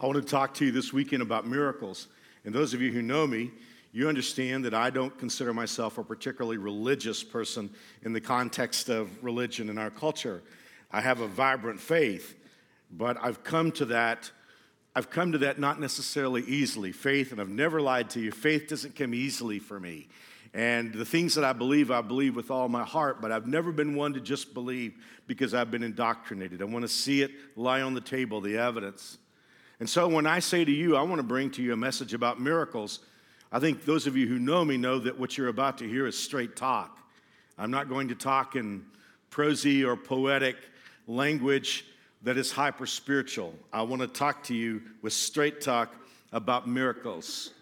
I want to talk to you this weekend about miracles. And those of you who know me, you understand that I don't consider myself a particularly religious person in the context of religion in our culture. I have a vibrant faith, but I've come to that. I've come to that not necessarily easily. Faith, and I've never lied to you, faith doesn't come easily for me. And the things that I believe, I believe with all my heart, but I've never been one to just believe because I've been indoctrinated. I want to see it lie on the table, the evidence. And so when I say to you, I want to bring to you a message about miracles, I think those of you who know me know that what you're about to hear is straight talk. I'm not going to talk in prosy or poetic language that is hyper spiritual. I want to talk to you with straight talk about miracles.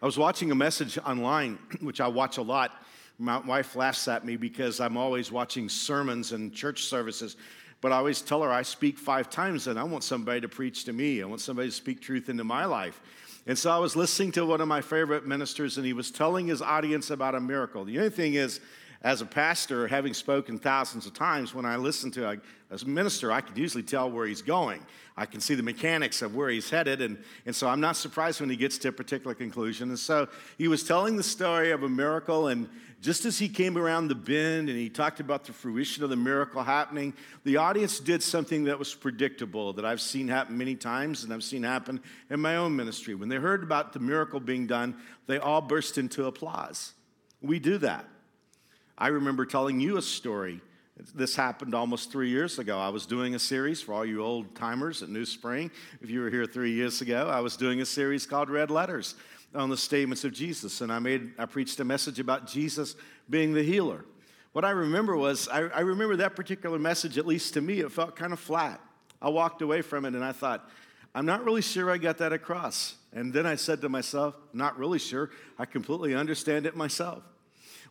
I was watching a message online, which I watch a lot. My wife laughs at me because I'm always watching sermons and church services. But I always tell her I speak five times and I want somebody to preach to me. I want somebody to speak truth into my life. And so I was listening to one of my favorite ministers and he was telling his audience about a miracle. The only thing is, as a pastor, having spoken thousands of times, when I listen to a, as a, minister, I can usually tell where he's going. I can see the mechanics of where he's headed, and, and so I'm not surprised when he gets to a particular conclusion. And so he was telling the story of a miracle, and just as he came around the bend and he talked about the fruition of the miracle happening, the audience did something that was predictable that I've seen happen many times and I've seen happen in my own ministry. When they heard about the miracle being done, they all burst into applause. We do that. I remember telling you a story. This happened almost three years ago. I was doing a series for all you old timers at New Spring. If you were here three years ago, I was doing a series called Red Letters on the statements of Jesus, and I made I preached a message about Jesus being the healer. What I remember was I, I remember that particular message, at least to me, it felt kind of flat. I walked away from it and I thought, I'm not really sure I got that across. And then I said to myself, not really sure. I completely understand it myself.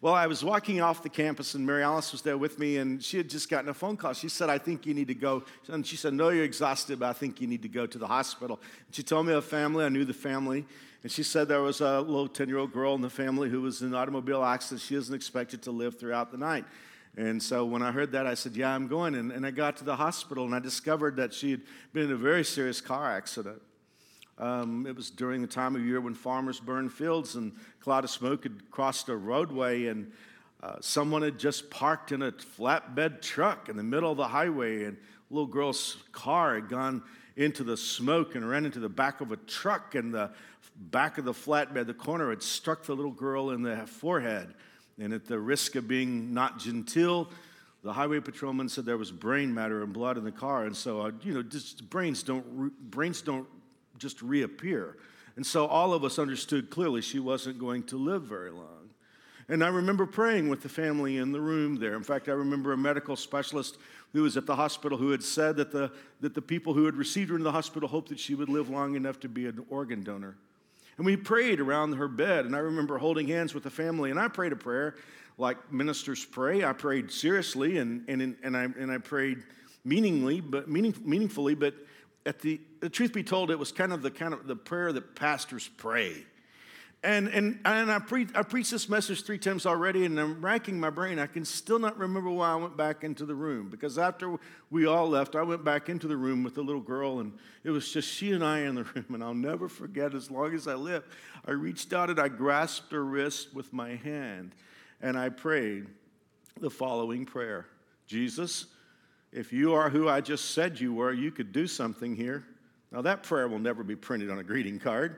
Well, I was walking off the campus, and Mary Alice was there with me, and she had just gotten a phone call. She said, I think you need to go. And she said, No, you're exhausted, but I think you need to go to the hospital. And she told me a family. I knew the family. And she said there was a little 10 year old girl in the family who was in an automobile accident. She isn't expected to live throughout the night. And so when I heard that, I said, Yeah, I'm going. And, and I got to the hospital, and I discovered that she had been in a very serious car accident. Um, it was during the time of year when farmers burned fields and a cloud of smoke had crossed a roadway, and uh, someone had just parked in a flatbed truck in the middle of the highway, and a little girl's car had gone into the smoke and ran into the back of a truck, and the back of the flatbed, the corner, had struck the little girl in the forehead. And at the risk of being not genteel, the highway patrolman said there was brain matter and blood in the car, and so uh, you know, just brains don't brains don't just reappear. And so all of us understood clearly she wasn't going to live very long. And I remember praying with the family in the room there. In fact, I remember a medical specialist who was at the hospital who had said that the, that the people who had received her in the hospital hoped that she would live long enough to be an organ donor. And we prayed around her bed, and I remember holding hands with the family, and I prayed a prayer like ministers pray. I prayed seriously, and, and, and, I, and I prayed meaningly, but meaning, meaningfully, but at the, the truth be told, it was kind of the kind of the prayer that pastors pray. And, and, and I, pre- I preached this message three times already, and I'm racking my brain. I can still not remember why I went back into the room. Because after we all left, I went back into the room with the little girl, and it was just she and I in the room. And I'll never forget as long as I live. I reached out and I grasped her wrist with my hand, and I prayed the following prayer Jesus, if you are who I just said you were, you could do something here. Now, that prayer will never be printed on a greeting card.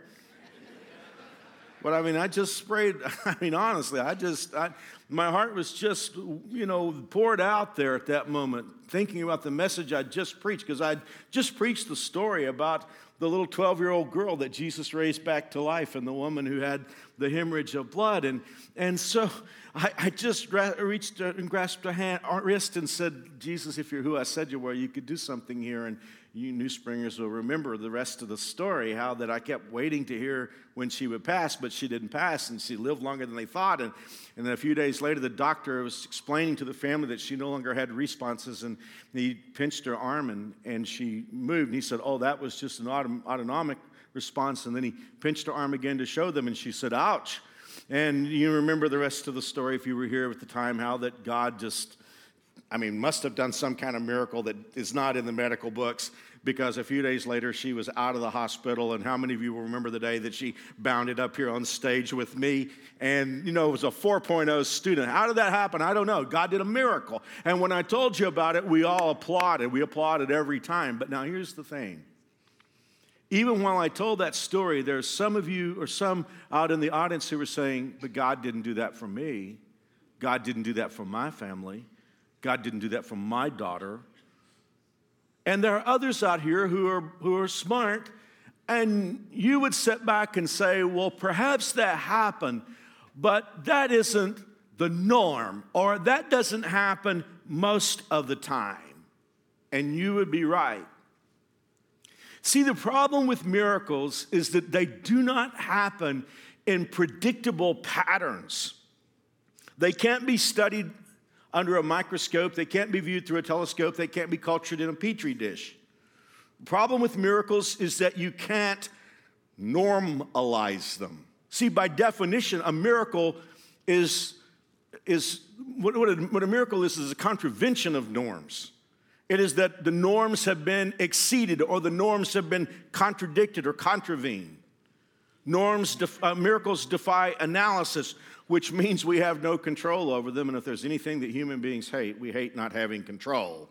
but I mean, I just sprayed, I mean, honestly, I just, I, my heart was just, you know, poured out there at that moment, thinking about the message I just preached, because I just preached the story about the little 12 year old girl that Jesus raised back to life and the woman who had the hemorrhage of blood. And, and so I, I just reached uh, and grasped a hand, wrist and said, Jesus, if you're who I said you were, you could do something here. And you New Springers will remember the rest of the story how that I kept waiting to hear when she would pass, but she didn't pass and she lived longer than they thought. And, and then a few days later, the doctor was explaining to the family that she no longer had responses and he pinched her arm and, and she moved. And he said, Oh, that was just an autonomic response. And then he pinched her arm again to show them and she said, Ouch. And you remember the rest of the story if you were here at the time, how that God just I mean, must have done some kind of miracle that is not in the medical books, because a few days later she was out of the hospital. And how many of you will remember the day that she bounded up here on stage with me? And, you know, it was a 4.0 student. How did that happen? I don't know. God did a miracle. And when I told you about it, we all applauded. We applauded every time. But now here's the thing. Even while I told that story, there's some of you or some out in the audience who were saying, But God didn't do that for me. God didn't do that for my family. God didn't do that for my daughter. And there are others out here who are, who are smart, and you would sit back and say, well, perhaps that happened, but that isn't the norm, or that doesn't happen most of the time. And you would be right. See, the problem with miracles is that they do not happen in predictable patterns. They can't be studied under a microscope. They can't be viewed through a telescope. They can't be cultured in a petri dish. The problem with miracles is that you can't normalize them. See, by definition, a miracle is, is what, what, a, what a miracle is, is a contravention of norms. It is that the norms have been exceeded or the norms have been contradicted or contravened. Norms, def, uh, miracles defy analysis which means we have no control over them. And if there's anything that human beings hate, we hate not having control.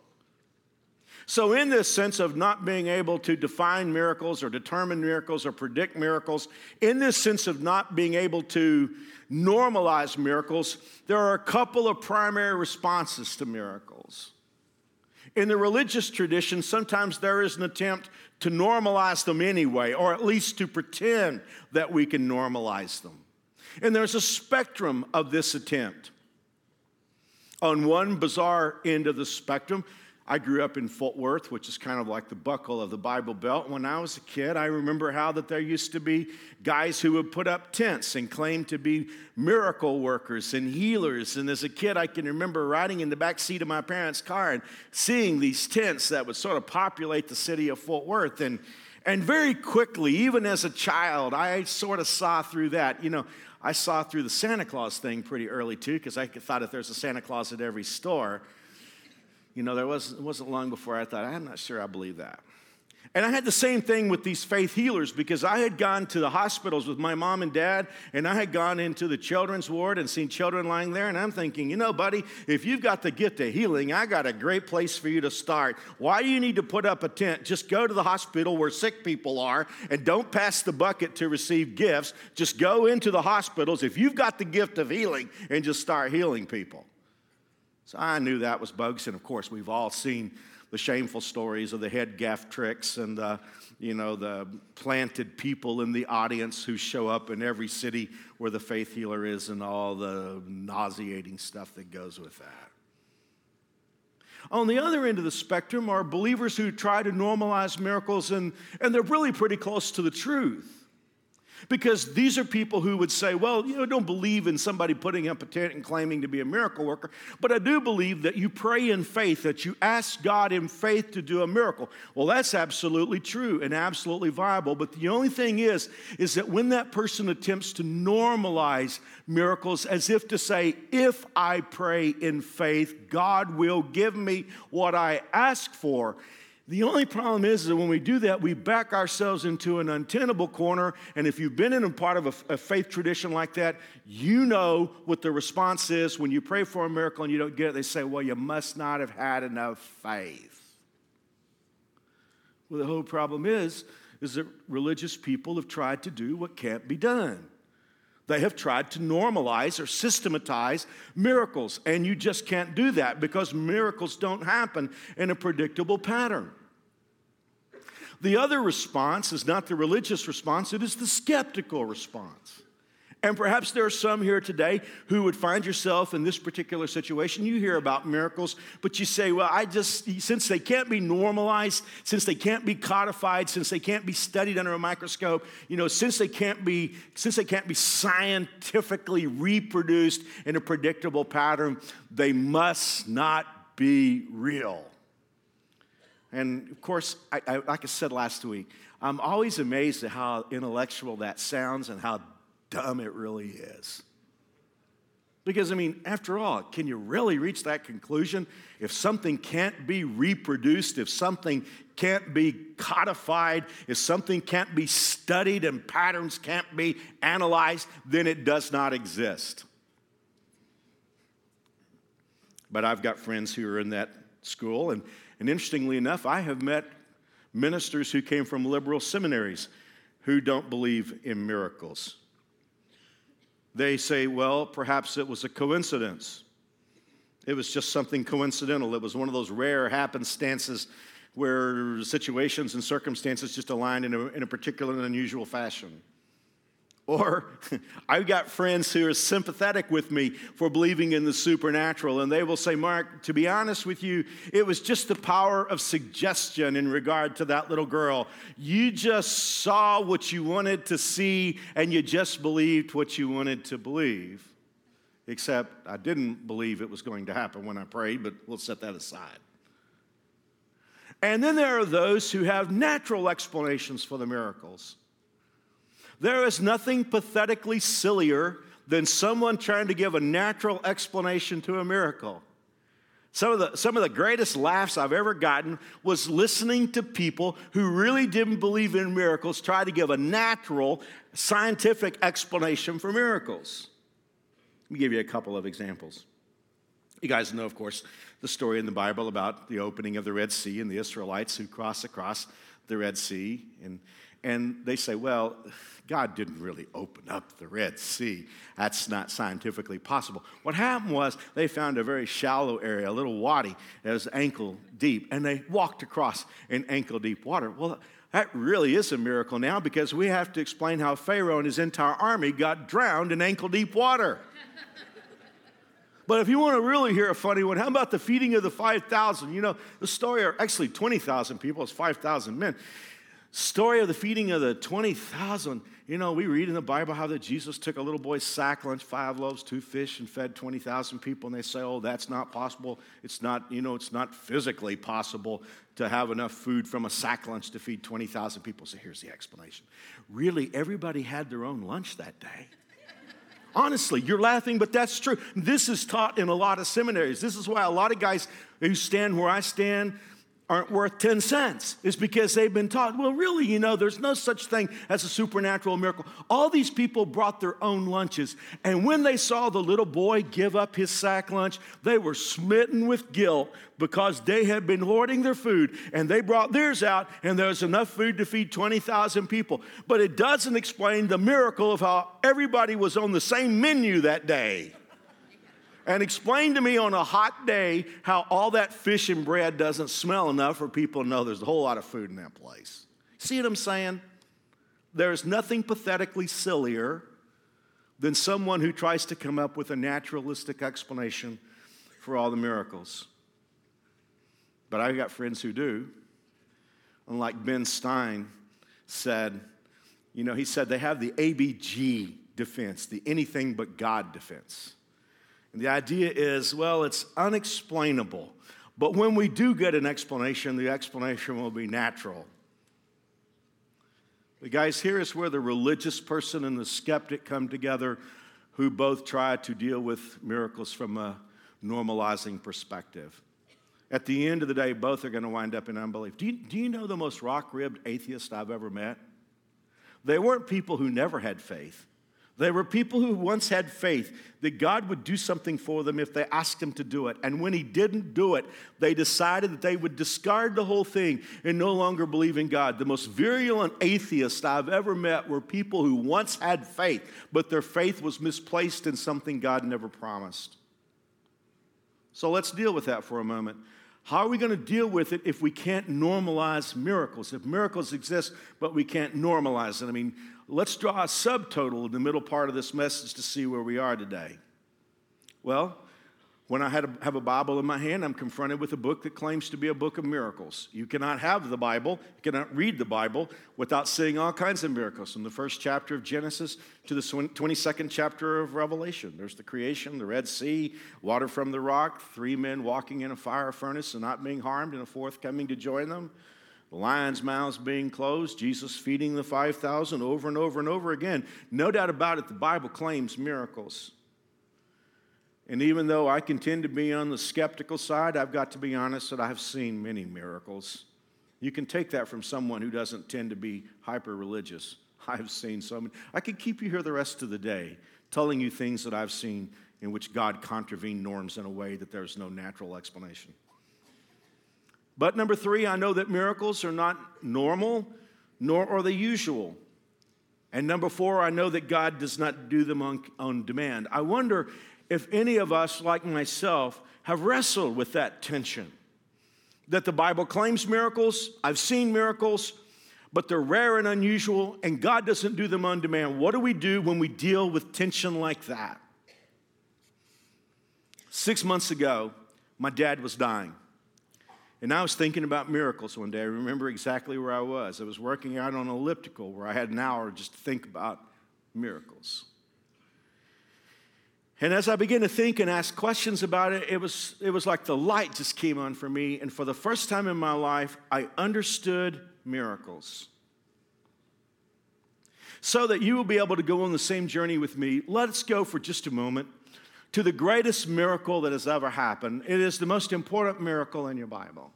So, in this sense of not being able to define miracles or determine miracles or predict miracles, in this sense of not being able to normalize miracles, there are a couple of primary responses to miracles. In the religious tradition, sometimes there is an attempt to normalize them anyway, or at least to pretend that we can normalize them. And there's a spectrum of this attempt. On one bizarre end of the spectrum, I grew up in Fort Worth, which is kind of like the buckle of the Bible Belt. When I was a kid, I remember how that there used to be guys who would put up tents and claim to be miracle workers and healers. And as a kid, I can remember riding in the back seat of my parents' car and seeing these tents that would sort of populate the city of Fort Worth. And and very quickly, even as a child, I sort of saw through that. You know, I saw through the Santa Claus thing pretty early too, because I thought if there's a Santa Claus at every store, you know, there was, it wasn't long before I thought, I'm not sure I believe that. And I had the same thing with these faith healers because I had gone to the hospitals with my mom and dad, and I had gone into the children's ward and seen children lying there. And I'm thinking, you know, buddy, if you've got the gift of healing, I got a great place for you to start. Why do you need to put up a tent? Just go to the hospital where sick people are and don't pass the bucket to receive gifts. Just go into the hospitals if you've got the gift of healing and just start healing people. So I knew that was bogus. And of course, we've all seen the shameful stories of the head gaff tricks and the, you know, the planted people in the audience who show up in every city where the faith healer is and all the nauseating stuff that goes with that. On the other end of the spectrum are believers who try to normalize miracles and, and they're really pretty close to the truth. Because these are people who would say, well, you know, don't believe in somebody putting up a tent and claiming to be a miracle worker, but I do believe that you pray in faith, that you ask God in faith to do a miracle. Well, that's absolutely true and absolutely viable. But the only thing is, is that when that person attempts to normalize miracles as if to say, if I pray in faith, God will give me what I ask for. The only problem is that when we do that, we back ourselves into an untenable corner. And if you've been in a part of a, a, faith tradition like that, you know what the response is when you pray for a miracle and you don't get it. They say, Well, you must not have had enough faith. Well, the whole problem is, is that religious people have tried to do what can't be done. They have tried to normalize or systematize miracles, and you just can't do that because miracles don't happen in a predictable pattern. The other response is not the religious response, it is the skeptical response. And perhaps there are some here today who would find yourself in this particular situation. You hear about miracles, but you say, well, I just, since they can't be normalized, since they can't be codified, since they can't be studied under a microscope, you know, since they can't be, since they can't be scientifically reproduced in a predictable pattern, they must not be real. And of course, I, I, like I said last week, I'm always amazed at how intellectual that sounds and how dumb it really is. Because, I mean, after all, can you really reach that conclusion? If something can't be reproduced, if something can't be codified, if something can't be studied and patterns can't be analyzed, then it does not exist. But I've got friends who are in that school, and, and interestingly enough, I have met ministers who came from liberal seminaries who don't believe in miracles. They say, well, perhaps it was a coincidence. It was just something coincidental. It was one of those rare happenstances where situations and circumstances just aligned in a, in a particular and unusual fashion. Or I've got friends who are sympathetic with me for believing in the supernatural, and they will say, Mark, to be honest with you, it was just the power of suggestion in regard to that little girl. You just saw what you wanted to see, and you just believed what you wanted to believe. Except I didn't believe it was going to happen when I prayed, but we'll set that aside. And then there are those who have natural explanations for the miracles. There is nothing pathetically sillier than someone trying to give a natural explanation to a miracle. Some of, the, some of the greatest laughs I've ever gotten was listening to people who really didn't believe in miracles try to give a natural, scientific explanation for miracles. Let me give you a couple of examples. You guys know, of course, the story in the Bible about the opening of the Red Sea and the Israelites who cross across the Red Sea. And, and they say, well, God didn't really open up the Red Sea. That's not scientifically possible. What happened was they found a very shallow area, a little wadi that was ankle deep, and they walked across in ankle deep water. Well, that really is a miracle now because we have to explain how Pharaoh and his entire army got drowned in ankle deep water. But if you want to really hear a funny one, how about the feeding of the 5,000? You know, the story, are actually 20,000 people, it's 5,000 men. Story of the feeding of the 20,000 you know, we read in the Bible how that Jesus took a little boy's sack lunch, five loaves, two fish, and fed 20,000 people. And they say, oh, that's not possible. It's not, you know, it's not physically possible to have enough food from a sack lunch to feed 20,000 people. So here's the explanation. Really, everybody had their own lunch that day. Honestly, you're laughing, but that's true. This is taught in a lot of seminaries. This is why a lot of guys who stand where I stand, aren't worth 10 cents is because they've been taught, well, really, you know, there's no such thing as a supernatural miracle. All these people brought their own lunches. And when they saw the little boy give up his sack lunch, they were smitten with guilt because they had been hoarding their food and they brought theirs out and there was enough food to feed 20,000 people. But it doesn't explain the miracle of how everybody was on the same menu that day and explain to me on a hot day how all that fish and bread doesn't smell enough for people to know there's a whole lot of food in that place. See what I'm saying? There's nothing pathetically sillier than someone who tries to come up with a naturalistic explanation for all the miracles. But I've got friends who do. Unlike Ben Stein said, you know, he said they have the ABG defense, the anything but God defense. And the idea is well, it's unexplainable. But when we do get an explanation, the explanation will be natural. The guys, here is where the religious person and the skeptic come together, who both try to deal with miracles from a normalizing perspective. At the end of the day, both are going to wind up in unbelief. Do you, do you know the most rock ribbed atheist I've ever met? They weren't people who never had faith. They were people who once had faith that God would do something for them if they asked Him to do it. And when He didn't do it, they decided that they would discard the whole thing and no longer believe in God. The most virulent atheists I've ever met were people who once had faith, but their faith was misplaced in something God never promised. So let's deal with that for a moment. How are we going to deal with it if we can't normalize miracles? If miracles exist, but we can't normalize it? I mean, let's draw a subtotal in the middle part of this message to see where we are today. Well, when I a, have a Bible in my hand, I'm confronted with a book that claims to be a book of miracles. You cannot have the Bible, you cannot read the Bible without seeing all kinds of miracles. From the first chapter of Genesis to the 22nd chapter of Revelation, there's the creation, the Red Sea, water from the rock, three men walking in a fire furnace and not being harmed, and a fourth coming to join them the lions' mouths being closed, Jesus feeding the 5,000 over and over and over again. No doubt about it, the Bible claims miracles. And even though I contend to be on the skeptical side, I've got to be honest that I've seen many miracles. You can take that from someone who doesn't tend to be hyper religious. I've seen so many. I could keep you here the rest of the day telling you things that I've seen in which God contravened norms in a way that there's no natural explanation. But number three, I know that miracles are not normal, nor are they usual. And number four, I know that God does not do them on, on demand. I wonder if any of us, like myself, have wrestled with that tension. That the Bible claims miracles, I've seen miracles, but they're rare and unusual, and God doesn't do them on demand. What do we do when we deal with tension like that? Six months ago, my dad was dying. And I was thinking about miracles one day. I remember exactly where I was. I was working out on an elliptical where I had an hour just to think about miracles. And as I began to think and ask questions about it, it was, it was like the light just came on for me. And for the first time in my life, I understood miracles. So that you will be able to go on the same journey with me, let's go for just a moment to the greatest miracle that has ever happened. It is the most important miracle in your Bible.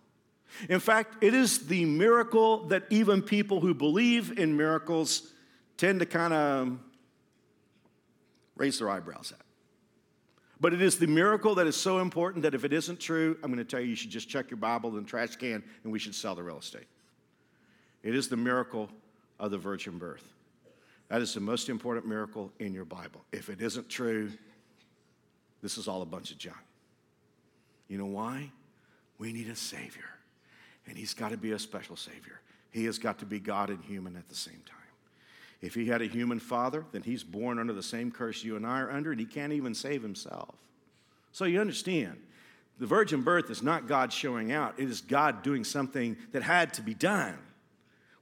In fact, it is the miracle that even people who believe in miracles tend to kind of raise their eyebrows at. But it is the miracle that is so important that if it isn't true, I'm going to tell you you should just check your Bible in the trash can and we should sell the real estate. It is the miracle of the virgin birth. That is the most important miracle in your Bible. If it isn't true, this is all a bunch of junk. You know why? We need a Savior, and He's got to be a special Savior. He has got to be God and human at the same time. If he had a human father, then he's born under the same curse you and I are under, and he can't even save himself. So you understand, the virgin birth is not God showing out, it is God doing something that had to be done.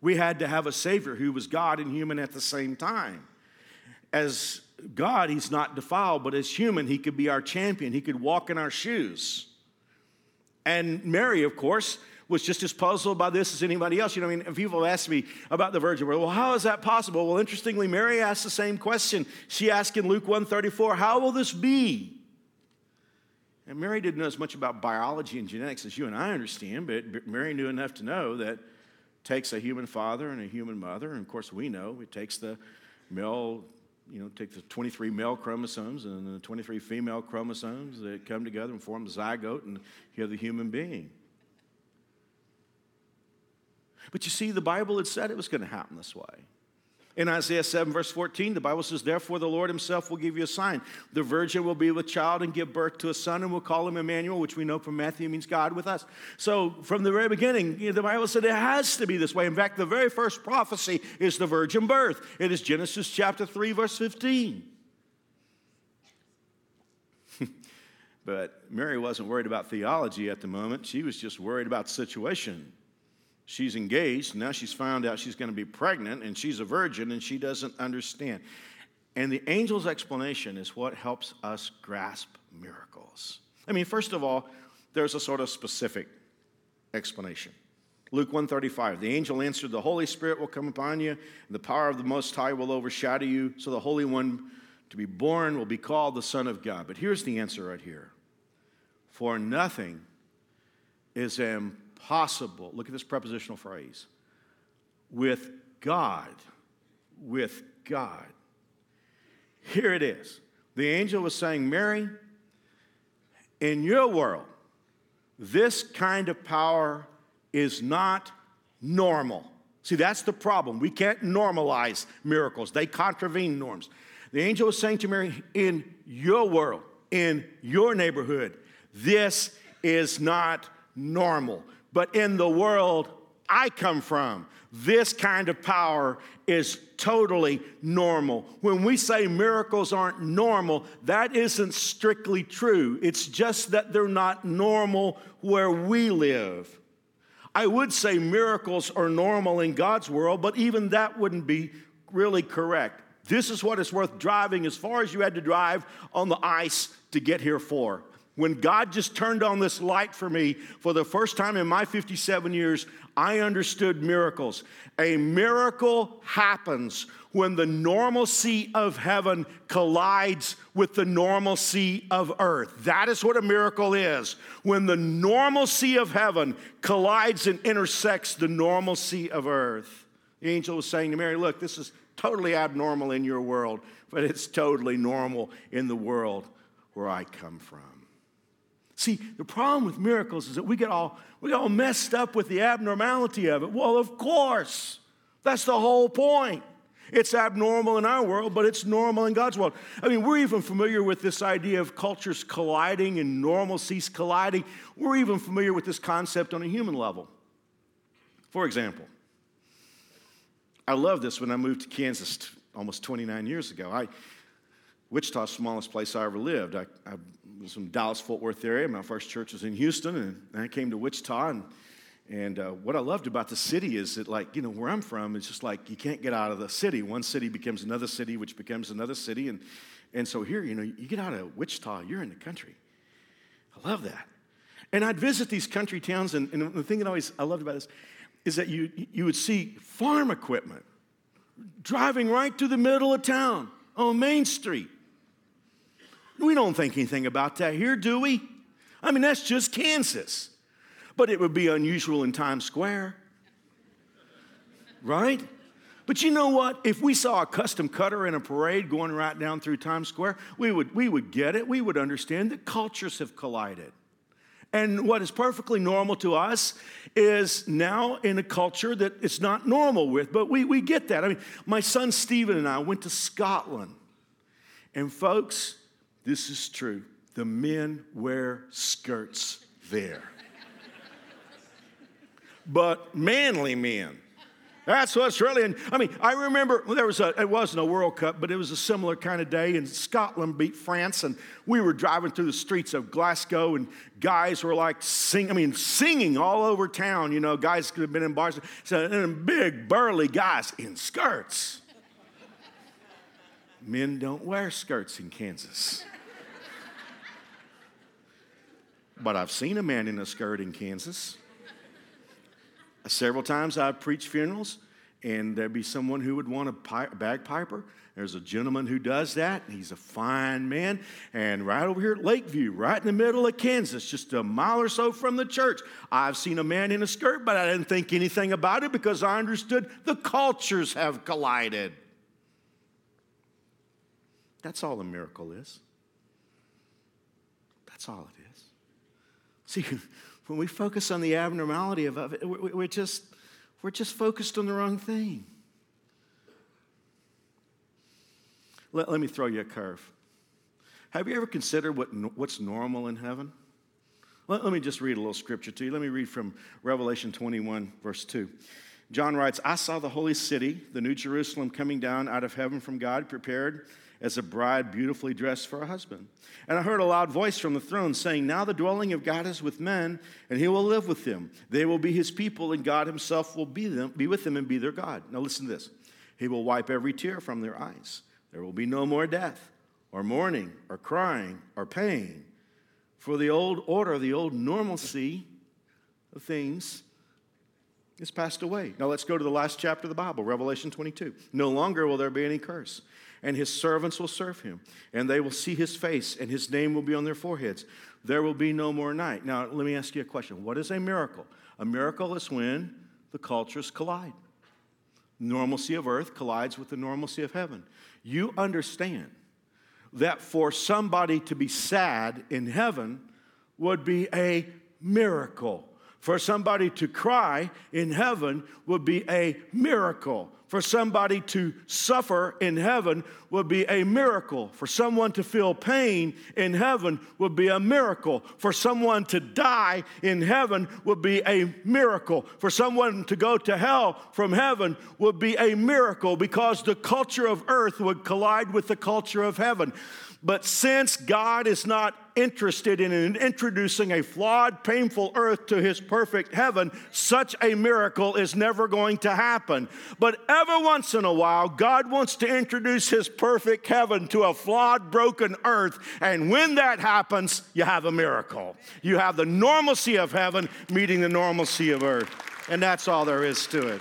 We had to have a Savior who was God and human at the same time. As God, he's not defiled, but as human, he could be our champion, he could walk in our shoes. And Mary, of course, was just as puzzled by this as anybody else. You know, I mean, if people ask me about the virgin. Well, how is that possible? Well, interestingly, Mary asked the same question. She asked in Luke 134, how will this be? And Mary didn't know as much about biology and genetics as you and I understand, but Mary knew enough to know that it takes a human father and a human mother. And of course, we know it takes the male, you know, take the 23 male chromosomes and the 23 female chromosomes that come together and form the zygote, and you have the human being. But you see, the Bible had said it was going to happen this way. In Isaiah 7, verse 14, the Bible says, Therefore the Lord himself will give you a sign. The virgin will be with child and give birth to a son, and we'll call him Emmanuel, which we know from Matthew means God with us. So from the very beginning, you know, the Bible said it has to be this way. In fact, the very first prophecy is the virgin birth. It is Genesis chapter 3, verse 15. but Mary wasn't worried about theology at the moment. She was just worried about situation. She's engaged. Now she's found out she's going to be pregnant and she's a virgin and she doesn't understand. And the angel's explanation is what helps us grasp miracles. I mean, first of all, there's a sort of specific explanation. Luke 135, the angel answered, The Holy Spirit will come upon you, and the power of the Most High will overshadow you, so the Holy One to be born will be called the Son of God. But here's the answer right here For nothing is impossible possible, look at this prepositional phrase, with God. With God. Here it is. The angel was saying, Mary, in your world, this kind of power is not normal. See, that's the problem. We can't normalize miracles, they contravene norms. The angel was saying to Mary, in your world, in your neighborhood, this is not normal. But in the world I come from, this kind of power is totally normal. When we say miracles aren't normal, that isn't strictly true. It's just that they're not normal where we live. I would say miracles are normal in God's world, but even that wouldn't be really correct. This is what it's worth driving as far as you had to drive on the ice to get here for. When God just turned on this light for me for the first time in my 57 years, I understood miracles. A miracle happens when the normalcy of heaven collides with the normalcy of earth. That is what a miracle is. When the normalcy of heaven collides and intersects the normalcy of earth. The angel was saying to Mary, Look, this is totally abnormal in your world, but it's totally normal in the world where I come from. See, the problem with miracles is that we get all we get all messed up with the abnormality of it. Well, of course. That's the whole point. It's abnormal in our world, but it's normal in God's world. I mean, we're even familiar with this idea of cultures colliding and normalcies colliding. We're even familiar with this concept on a human level. For example, I love this when I moved to Kansas almost 29 years ago. I, Wichita's smallest place I ever lived. I, I was from Dallas Fort Worth area. My first church was in Houston, and I came to Wichita. And, and uh, what I loved about the city is that, like, you know, where I'm from, it's just like you can't get out of the city. One city becomes another city, which becomes another city. And, and so here, you know, you get out of Wichita, you're in the country. I love that. And I'd visit these country towns, and, and the thing that always I loved about this is that you, you would see farm equipment driving right through the middle of town on Main Street. We don't think anything about that here, do we? I mean, that's just Kansas. But it would be unusual in Times Square, right? But you know what? If we saw a custom cutter in a parade going right down through Times Square, we would, we would get it. We would understand that cultures have collided. And what is perfectly normal to us is now in a culture that it's not normal with, but we, we get that. I mean, my son Stephen and I went to Scotland. And folks, this is true. The men wear skirts there. but manly men. That's what's really, I mean, I remember there was a, it wasn't a World Cup, but it was a similar kind of day, and Scotland beat France, and we were driving through the streets of Glasgow, and guys were like sing, I mean, singing all over town, you know, guys could have been in bars, so, and big, burly guys in skirts. Men don't wear skirts in Kansas. But I've seen a man in a skirt in Kansas. Uh, several times I've preached funerals, and there'd be someone who would want a bagpiper. There's a gentleman who does that. He's a fine man. And right over here at Lakeview, right in the middle of Kansas, just a mile or so from the church, I've seen a man in a skirt, but I didn't think anything about it because I understood the cultures have collided. That's all a miracle is. That's all. See, when we focus on the abnormality of it, we're just, we're just focused on the wrong thing. Let, let me throw you a curve. Have you ever considered what, what's normal in heaven? Let, let me just read a little scripture to you. Let me read from Revelation 21, verse 2. John writes, I saw the holy city, the new Jerusalem, coming down out of heaven from God, prepared as a bride beautifully dressed for a husband. And I heard a loud voice from the throne saying, Now the dwelling of God is with men, and he will live with them. They will be his people, and God himself will be, them, be with them and be their God. Now listen to this He will wipe every tear from their eyes. There will be no more death, or mourning, or crying, or pain. For the old order, the old normalcy of things is passed away. Now let's go to the last chapter of the Bible, Revelation 22. No longer will there be any curse and his servants will serve him, and they will see his face, and his name will be on their foreheads. There will be no more night. Now, let me ask you a question. What is a miracle? A miracle is when the cultures collide. Normalcy of earth collides with the normalcy of heaven. You understand that for somebody to be sad in heaven would be a miracle. For somebody to cry in heaven would be a miracle. For somebody to suffer in heaven would be a miracle. For someone to feel pain in heaven would be a miracle. For someone to die in heaven would be a miracle. For someone to go to hell from heaven would be a miracle because the culture of earth would collide with the culture of heaven. But since God is not interested in introducing a flawed, painful earth to his perfect heaven, such a miracle is never going to happen. But Every once in a while, God wants to introduce His perfect heaven to a flawed, broken earth. And when that happens, you have a miracle. You have the normalcy of heaven meeting the normalcy of earth. And that's all there is to it.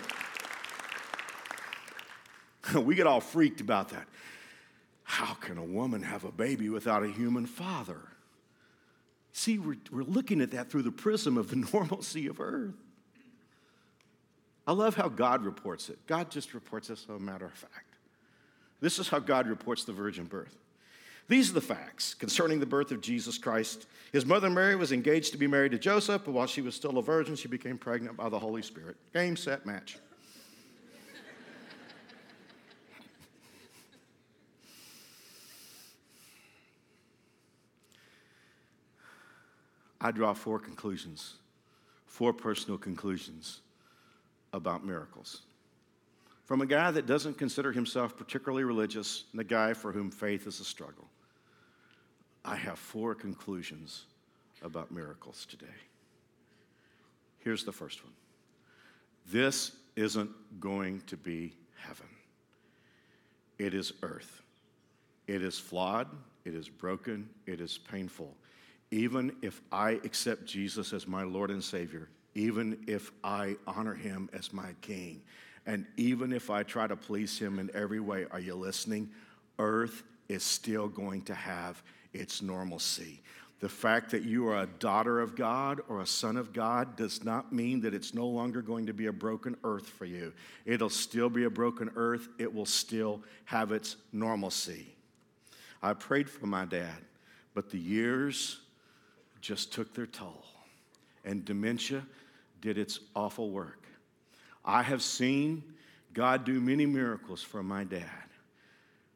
we get all freaked about that. How can a woman have a baby without a human father? See, we're, we're looking at that through the prism of the normalcy of earth. I love how God reports it. God just reports this as a matter of fact. This is how God reports the virgin birth. These are the facts concerning the birth of Jesus Christ. His mother Mary was engaged to be married to Joseph, but while she was still a virgin, she became pregnant by the Holy Spirit. Game, set, match. I draw four conclusions, four personal conclusions about miracles. From a guy that doesn't consider himself particularly religious and a guy for whom faith is a struggle, I have four conclusions about miracles today. Here's the first one this isn't going to be heaven, it is earth. It is flawed, it is broken, it is painful. Even if I accept Jesus as my Lord and Savior, even if I honor him as my king, and even if I try to please him in every way, are you listening? Earth is still going to have its normalcy. The fact that you are a daughter of God or a son of God does not mean that it's no longer going to be a broken earth for you. It'll still be a broken earth, it will still have its normalcy. I prayed for my dad, but the years just took their toll, and dementia did its awful work. I have seen God do many miracles for my dad.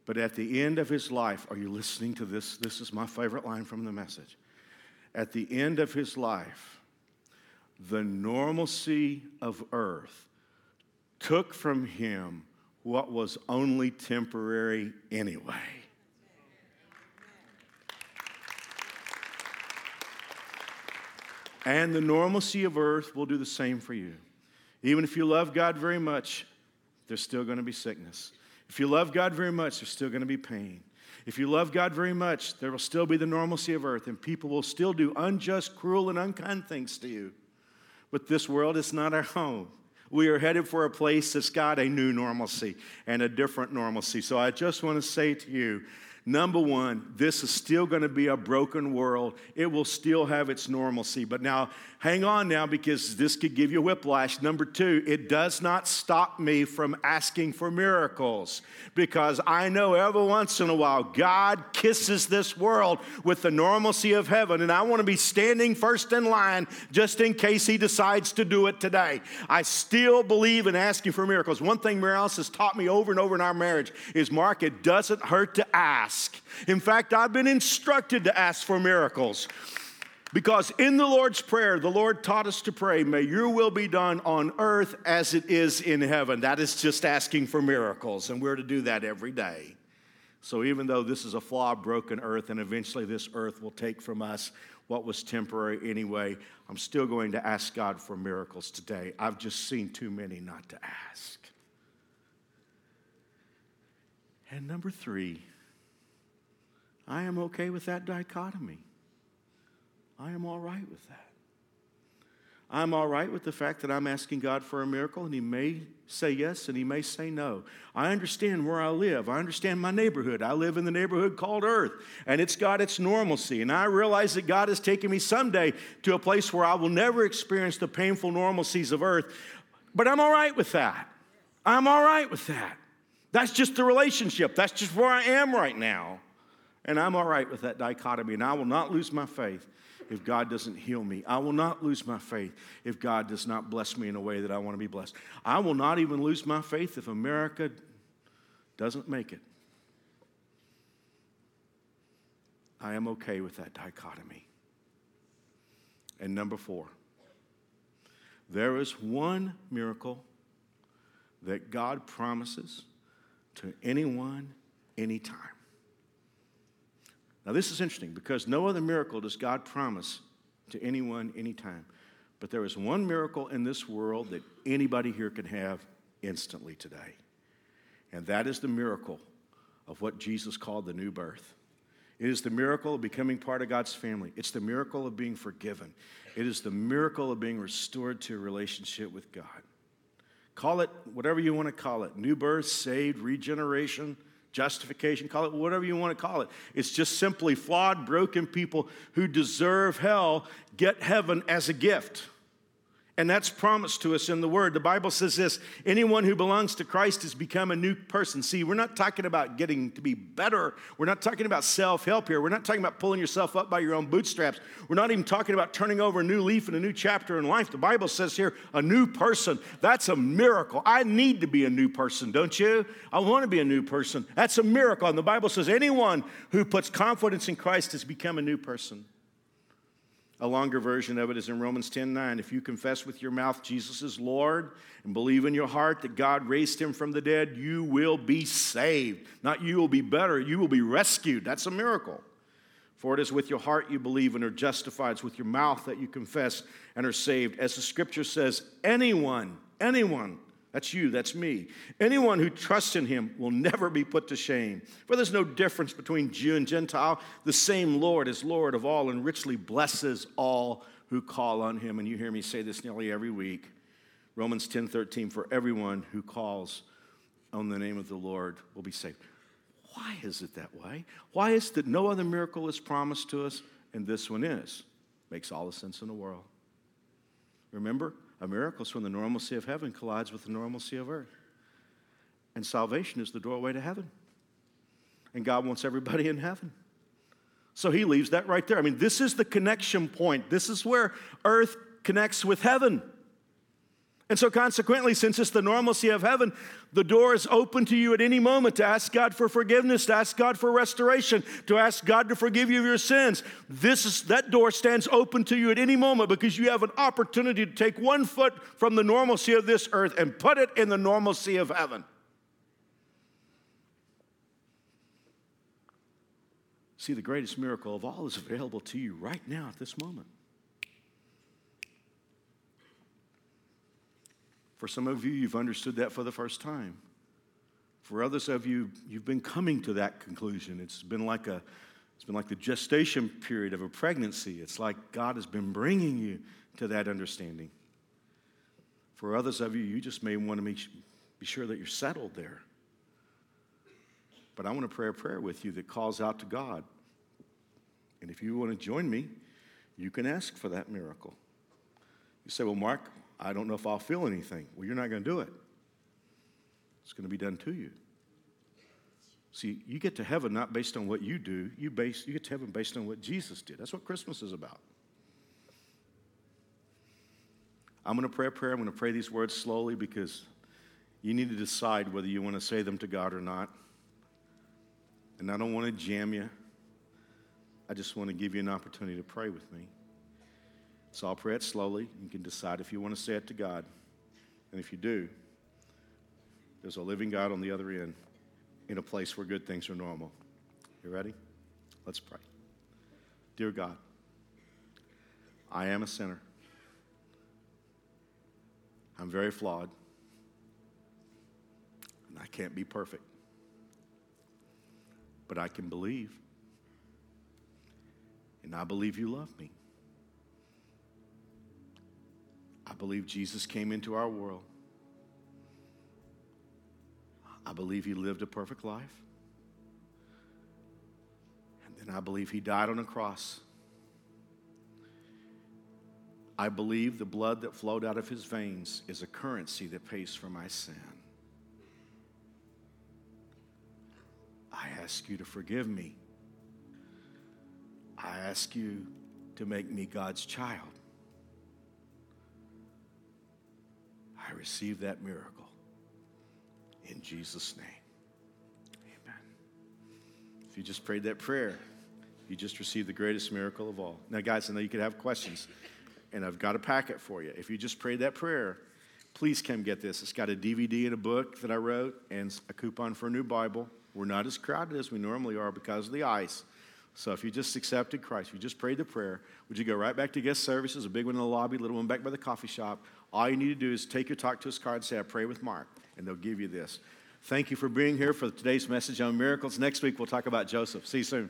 But at the end of his life, are you listening to this? This is my favorite line from the message. At the end of his life, the normalcy of earth took from him what was only temporary anyway. And the normalcy of earth will do the same for you. Even if you love God very much, there's still going to be sickness. If you love God very much, there's still going to be pain. If you love God very much, there will still be the normalcy of earth, and people will still do unjust, cruel, and unkind things to you. But this world is not our home. We are headed for a place that's got a new normalcy and a different normalcy. So I just want to say to you Number one, this is still going to be a broken world. It will still have its normalcy. But now, hang on now because this could give you whiplash. Number two, it does not stop me from asking for miracles because I know every once in a while God kisses this world with the normalcy of heaven, and I want to be standing first in line just in case He decides to do it today. I still believe in asking for miracles. One thing Mary has taught me over and over in our marriage is Mark, it doesn't hurt to ask. In fact, I've been instructed to ask for miracles. Because in the Lord's Prayer, the Lord taught us to pray, May your will be done on earth as it is in heaven. That is just asking for miracles, and we're to do that every day. So even though this is a flawed, broken earth, and eventually this earth will take from us what was temporary anyway, I'm still going to ask God for miracles today. I've just seen too many not to ask. And number three, I am okay with that dichotomy. I am all right with that. I'm all right with the fact that I'm asking God for a miracle, and He may say yes and He may say no. I understand where I live. I understand my neighborhood. I live in the neighborhood called Earth, and it's got its normalcy. And I realize that God is taking me someday to a place where I will never experience the painful normalcies of Earth. But I'm all right with that. I'm all right with that. That's just the relationship. That's just where I am right now. And I'm all right with that dichotomy, and I will not lose my faith if God doesn't heal me. I will not lose my faith if God does not bless me in a way that I want to be blessed. I will not even lose my faith if America doesn't make it. I am okay with that dichotomy. And number four, there is one miracle that God promises to anyone, anytime. Now, this is interesting because no other miracle does God promise to anyone, anytime. But there is one miracle in this world that anybody here can have instantly today. And that is the miracle of what Jesus called the new birth. It is the miracle of becoming part of God's family. It's the miracle of being forgiven. It is the miracle of being restored to a relationship with God. Call it whatever you want to call it new birth, saved, regeneration, justification, call it whatever you want to call it. It's just simply flawed, broken people who deserve hell get heaven as a gift. And that's promised to us in the Word. The Bible says this anyone who belongs to Christ has become a new person. See, we're not talking about getting to be better. We're not talking about self help here. We're not talking about pulling yourself up by your own bootstraps. We're not even talking about turning over a new leaf and a new chapter in life. The Bible says here, a new person. That's a miracle. I need to be a new person, don't you? I want to be a new person. That's a miracle. And the Bible says anyone who puts confidence in Christ has become a new person. A longer version of it is in Romans 10 9. If you confess with your mouth Jesus is Lord and believe in your heart that God raised him from the dead, you will be saved. Not you will be better, you will be rescued. That's a miracle. For it is with your heart you believe and are justified. It's with your mouth that you confess and are saved. As the scripture says, anyone, anyone that's you, that's me. Anyone who trusts in him will never be put to shame. For there's no difference between Jew and Gentile. The same Lord is Lord of all and richly blesses all who call on him. And you hear me say this nearly every week. Romans 10 13, for everyone who calls on the name of the Lord will be saved. Why is it that way? Why is it that no other miracle is promised to us and this one is? Makes all the sense in the world. Remember, a miracle is when the normalcy of heaven collides with the normalcy of earth. And salvation is the doorway to heaven. And God wants everybody in heaven. So he leaves that right there. I mean, this is the connection point. This is where earth connects with heaven. And so, consequently, since it's the normalcy of heaven, the door is open to you at any moment to ask God for forgiveness, to ask God for restoration, to ask God to forgive you of your sins. This is, that door stands open to you at any moment because you have an opportunity to take one foot from the normalcy of this earth and put it in the normalcy of heaven. See, the greatest miracle of all is available to you right now at this moment. For some of you, you've understood that for the first time. For others of you, you've been coming to that conclusion. It's been like a it's been like the gestation period of a pregnancy. It's like God has been bringing you to that understanding. For others of you, you just may want to make, be sure that you're settled there. But I want to pray a prayer with you that calls out to God. And if you want to join me, you can ask for that miracle. You say, Well, Mark, I don't know if I'll feel anything. Well, you're not going to do it. It's going to be done to you. See, you get to heaven not based on what you do, you, base, you get to heaven based on what Jesus did. That's what Christmas is about. I'm going to pray a prayer. I'm going to pray these words slowly because you need to decide whether you want to say them to God or not. And I don't want to jam you. I just want to give you an opportunity to pray with me. So I'll pray it slowly. You can decide if you want to say it to God. And if you do, there's a living God on the other end in a place where good things are normal. You ready? Let's pray. Dear God, I am a sinner. I'm very flawed. And I can't be perfect. But I can believe. And I believe you love me. I believe Jesus came into our world. I believe he lived a perfect life. And then I believe he died on a cross. I believe the blood that flowed out of his veins is a currency that pays for my sin. I ask you to forgive me. I ask you to make me God's child. I receive that miracle in Jesus' name. Amen. If you just prayed that prayer, you just received the greatest miracle of all. Now, guys, I know you could have questions, and I've got a packet for you. If you just prayed that prayer, please come get this. It's got a DVD and a book that I wrote and a coupon for a new Bible. We're not as crowded as we normally are because of the ice. So if you just accepted Christ, if you just prayed the prayer, would you go right back to guest services, a big one in the lobby, little one back by the coffee shop? All you need to do is take your talk to us card and say, I pray with Mark, and they'll give you this. Thank you for being here for today's message on miracles. Next week, we'll talk about Joseph. See you soon.